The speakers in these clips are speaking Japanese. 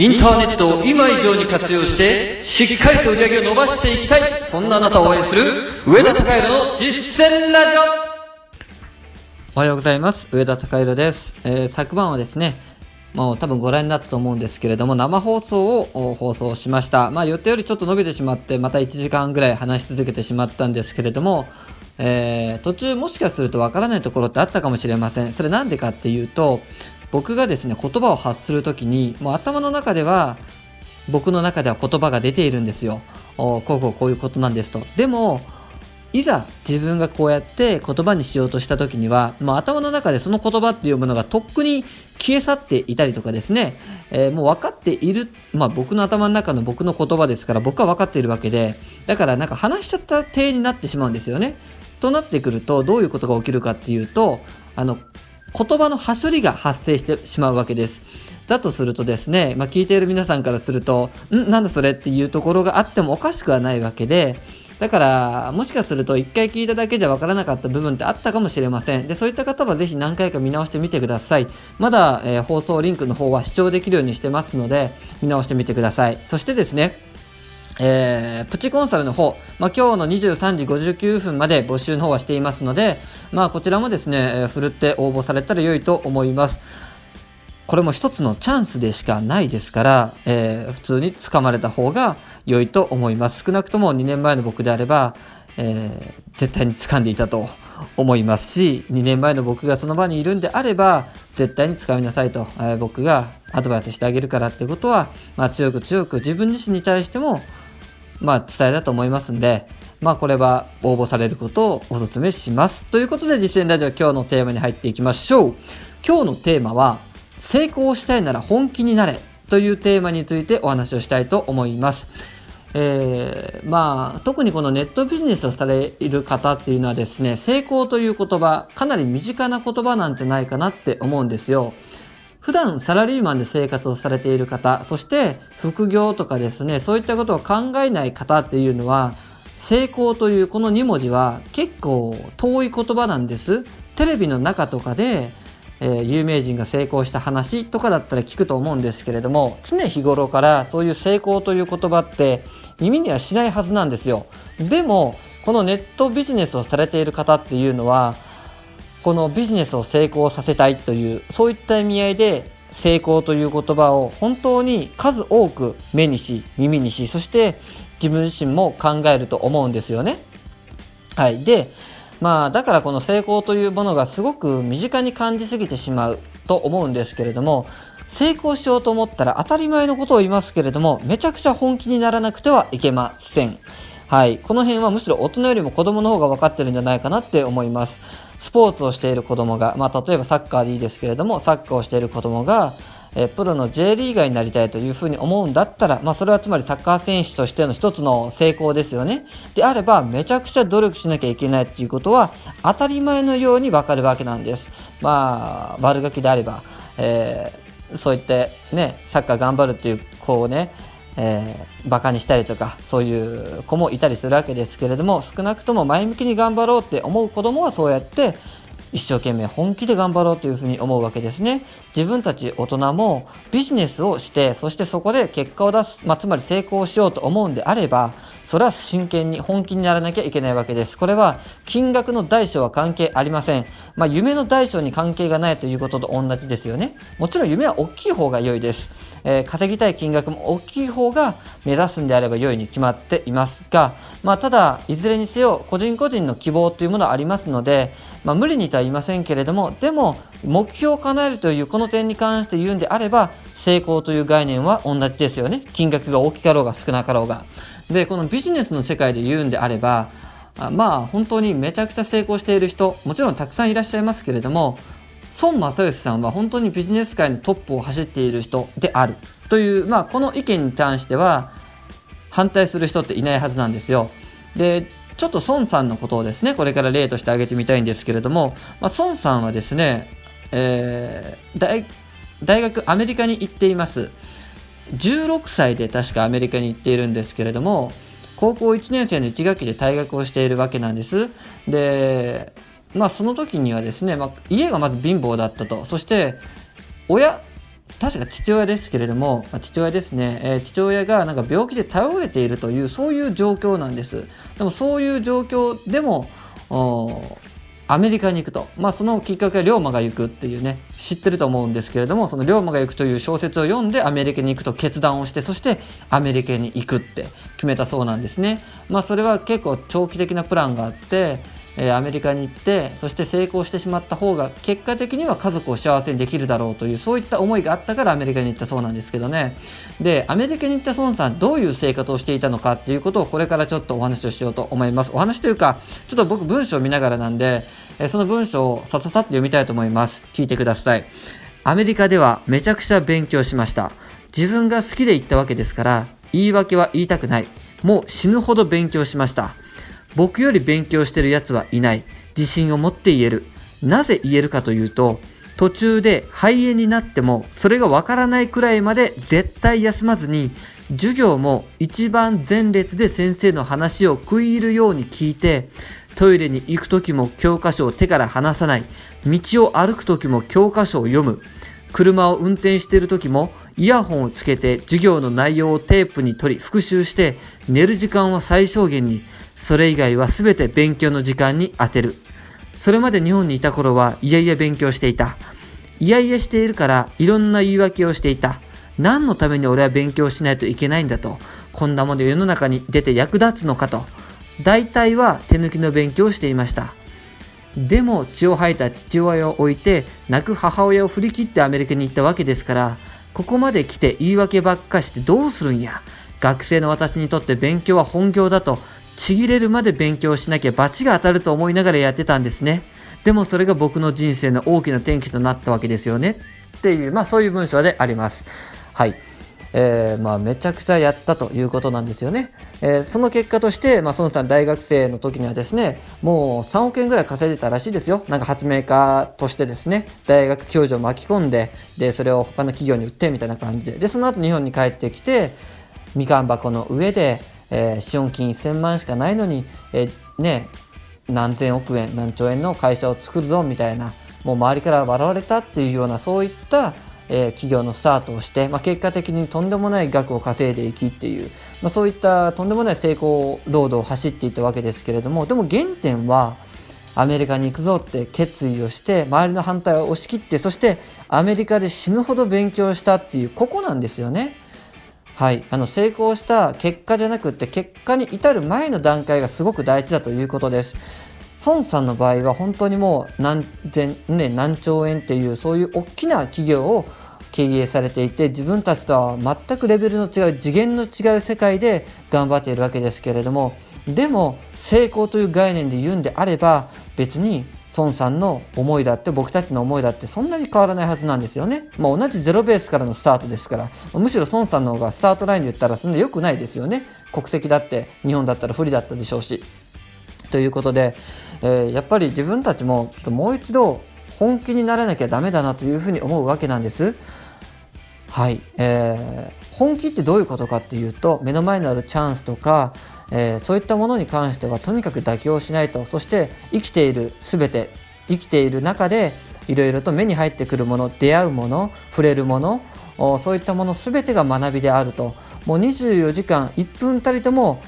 インターネットを今以上に活用して、しっかりと売り上げを伸ばしていきたい、そんなあなたを応援する、上田隆弘の実践ラジオおはようございます。上田隆弘です。えー昨晩はですね、もう多分ご覧になったと思うんですけれども、生放送を放送しました。まあ予定よりちょっと伸びてしまって、また1時間ぐらい話し続けてしまったんですけれども、えー途中もしかするとわからないところってあったかもしれません。それなんでかっていうと、僕がですね、言葉を発するときに、もう頭の中では、僕の中では言葉が出ているんですよ。こうこうこういうことなんですと。でも、いざ自分がこうやって言葉にしようとした時には、まあ、頭の中でその言葉っていうものがとっくに消え去っていたりとかですね、えーもう分かっている、まあ、僕の頭の中の僕の言葉ですから僕は分かっているわけでだからなんか話しちゃった体になってしまうんですよね。となってくるとどういうことが起きるかっていうとあの言葉の端折りが発生してしまうわけです。だとするとですね、まあ、聞いている皆さんからすると、ん？なんだそれっていうところがあってもおかしくはないわけで、だから、もしかすると一回聞いただけじゃわからなかった部分ってあったかもしれません。で、そういった方はぜひ何回か見直してみてください。まだ、えー放送リンクの方は視聴できるようにしてますので、見直してみてください。そしてですね、えープチコンサルの方、まあ、今日の23時59分まで募集の方はしていますので、まあ、こちらもですね、えーふるって応募されたら良いと思います。これも一つのチャンスでしかないですから、えー普通に掴まれた方が良いと思います。少なくとも2年前の僕であれば、えー絶対に掴んでいたと思いますし、2年前の僕がその場にいるんであれば、絶対に掴みなさいと、えー僕がアドバイスしてあげるからってことは、まあ、強く強く自分自身に対しても、まあ、伝えだと思いますんで、まあ、これは応募されることをお勧めします。ということで、実践ラジオ今日のテーマに入っていきましょう。今日のテーマは、成功したいなら本気になれというテーマについてお話をしたいと思います。えーまあ特にこのネットビジネスをされる方っていうのはですね成功という言葉かなり身近な言葉なんじゃないかなって思うんですよ。普段サラリーマンで生活をされている方そして副業とかですねそういったことを考えない方っていうのは成功というこの2文字は結構遠い言葉なんです。テレビの中とかで、えー有名人が成功した話とかだったら聞くと思うんですけれども常日頃からそういう成功という言葉って耳にはしないはずなんですよ。でもこのネットビジネスをされている方っていうのはこのビジネスを成功させたいというそういった意味合いで成功という言葉を本当に数多く目にし耳にしそして自分自身も考えると思うんですよね。はい、でまあだからこの成功というものがすごく身近に感じすぎてしまうと思うんですけれども成功しようと思ったら当たり前のことを言いますけれどもめちゃくちゃ本気にならなくてはいけません。はい、この辺はむしろ大人よりも子供の方が分かってるんじゃないかなって思います。スポーツをしている子供が、まあ、例えばサッカーでいいですけれどもサッカーをしている子供がえプロの J リーガーになりたいというふうに思うんだったら、まあ、それはつまりサッカー選手としての一つの成功ですよね。であればめちゃくちゃ努力しなきゃいけないっていうことは当たり前のようにわかるわけなんです。まあ悪ガキであれば、えーそう言ってねサッカー頑張るっていう子をねえーバカにしたりとかそういう子もいたりするわけですけれども少なくとも前向きに頑張ろうって思う子供はそうやって一生懸命本気で頑張ろうというふうに思うわけですね。自分たち大人もビジネスをしてそしてそこで結果を出す、まあ、つまり成功しようと思うんであればそれは真剣に本気にならなきゃいけないわけです。これは金額の大小は関係ありません、まあ、夢の大小に関係がないということと同じですよね。もちろん夢は大きい方が良いです、えー稼ぎたい金額も大きい方が目指すんであれば良いに決まっていますが、まあ、ただいずれにせよ個人個人の希望というものはありますので、まあ、無理にとは言いませんけれどもでも目標を叶えるというこの点に関して言うんであれば成功という概念は同じですよね。金額が大きかろうが少なかろうが。でこのビジネスの世界で言うんであればまあ本当にめちゃくちゃ成功している人もちろんたくさんいらっしゃいますけれども孫正義さんは本当にビジネス界のトップを走っている人である。という、まあ、この意見に関しては反対する人っていないはずなんですよ。でちょっと孫さんのことをですねこれから例として挙げてみたいんですけれども、まあ、孫さんはですね、えー大学アメリカに行っています。16歳で確かアメリカに行っているんですけれども高校1年生の1学期で退学をしているわけなんです。でまあその時にはですね、まあ、家がまず貧乏だったと。そして親確か父親ですけれども、まあ、父親ですね、えー、父親がなんか病気で倒れているというそういう状況なんです。でもそういう状況でもアメリカに行くと、まあ、そのきっかけは龍馬が行くっていうね知ってると思うんですけれどもその龍馬が行くという小説を読んでアメリカに行くと決断をしてそしてアメリカに行くって決めたそうなんですね。まあ、それは結構長期的なプランがあってえアメリカに行ってそして成功してしまった方が結果的には家族を幸せにできるだろうというそういった思いがあったからアメリカに行ったそうなんですけどね。でアメリカに行った孫さんどういう生活をしていたのかっていうことをこれからちょっとお話をしようと思います。お話というかちょっと僕文章を見ながらなんで、えその文章をさささっと読みたいと思います。聞いてください。アメリカではめちゃくちゃ勉強しました。自分が好きで行ったわけですから言い訳は言いたくない。もう死ぬほど勉強しました。僕より勉強してる奴はいない。自信を持って言える。なぜ言えるかというと、途中で肺炎になってもそれがわからないくらいまで絶対休まずに授業も一番前列で先生の話を食い入るように聞いてトイレに行く時も教科書を手から離さない道を歩く時も教科書を読む車を運転している時もイヤホンをつけて授業の内容をテープに取り復習して寝る時間は最小限にそれ以外は全て勉強の時間に充てる。それまで日本にいた頃はいやいや勉強していた。いやいやしているからいろんな言い訳をしていた。何のために俺は勉強しないといけないんだと。こんなもの世の中に出て役立つのかと。大体は手抜きの勉強をしていました。でも血を吐いた父親を置いて泣く母親を振り切ってアメリカに行ったわけですからここまで来て言い訳ばっかしてどうするんや学生の私にとって勉強は本業だとちぎれるまで勉強しなきゃ罰が当たると思いながらやってたんですね。でもそれが僕の人生の大きな転機となったわけですよね。っていう、まあそういう文章であります。はい。えー、まあめちゃくちゃやったということなんですよね。えー、その結果として、まあ、孫さん大学生の時にはですね、もう3億円ぐらい稼いでたらしいですよ。なんか発明家としてですね、大学教授を巻き込んで、で、それを他の企業に売ってみたいな感じで、で、その後日本に帰ってきて、みかん箱の上で、えー、資本金1000万しかないのに、えー、ね、何千億円何兆円の会社を作るぞみたいなもう周りから笑われたっていうようなそういった、えー、企業のスタートをして、まあ、結果的にとんでもない額を稼いでいきっていう、まあ、そういったとんでもない成功ロードを走っていったわけですけれどもでも原点はアメリカに行くぞって決意をして周りの反対を押し切ってそしてアメリカで死ぬほど勉強したっていうここなんですよね。はい、あの成功した結果じゃなくって結果に至る前の段階がすごく大事だということです。孫さんの場合は本当にもう何千、ね、何兆円っていうそういう大きな企業を経営されていて自分たちとは全くレベルの違う次元の違う世界で頑張っているわけですけれどもでも成功という概念で言うんであれば別に孫さんの思いだって僕たちの思いだってそんなに変わらないはずなんですよね。まあ、同じゼロベースからのスタートですから、むしろ孫さんの方がスタートラインで言ったらそんな良くないですよね。国籍だって日本だったら不利だったでしょうし。ということで、えー、やっぱり自分たちもちょっともう一度本気にならなきゃダメだなというふうに思うわけなんです。はい、えー、本気ってどういうことかっていうと目の前にあるチャンスとかえー、そういったものに関してはとにかく妥協しないと。そして生きている全て生きている中でいろいろと目に入ってくるもの出会うもの触れるものそういったもの全てが学びであると。もう24時間1分たりとも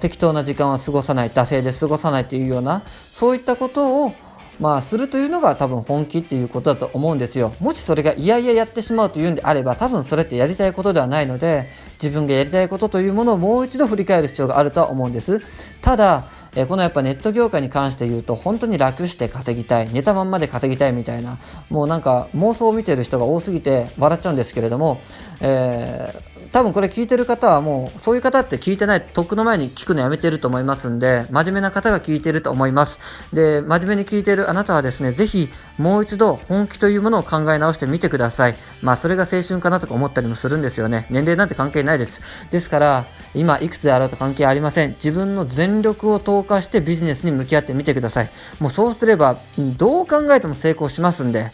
適当な時間は過ごさない惰性で過ごさないというようなそういったことをまあ、するというのが多分本気っていうことだと思うんですよ。もしそれがいやいややってしまうというんであれば多分それってやりたいことではないので自分がやりたいことというものをもう一度振り返る必要があるとは思うんです。ただえこのやっぱネット業界に関して言うと本当に楽して稼ぎたい寝たまんまで稼ぎたいみたいなもうなんか妄想を見てる人が多すぎて笑っちゃうんですけれども、え多分これ聞いてる方はもうそういう方って聞いてないとっくの前に聞くのやめてると思いますんで真面目な方が聞いてると思います。で真面目に聞いてるあなたはですねぜひもう一度本気というものを考え直してみてください。まあそれが青春かなとか思ったりもするんですよね。年齢なんて関係ないです。ですから今いくつであろうと関係ありません。自分の全力を投下してビジネスに向き合ってみてください。もうそうすればどう考えても成功しますんで。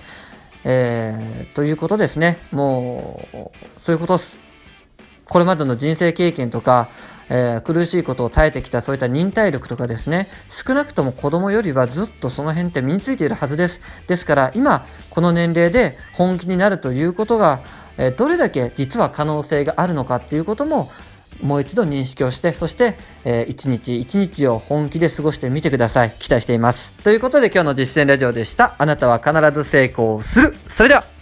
えー、ということですね。もう、そういうことです。これまでの人生経験とか、えー、苦しいことを耐えてきたそういった忍耐力とかですね。少なくとも子供よりはずっとその辺って身についているはずです。ですから今この年齢で本気になるということが、えーどれだけ実は可能性があるのかっていうことももう一度認識をしてそして、えー一日一日を本気で過ごしてみてください。期待しています。ということで今日の実践ラジオでした。あなたは必ず成功する。それでは。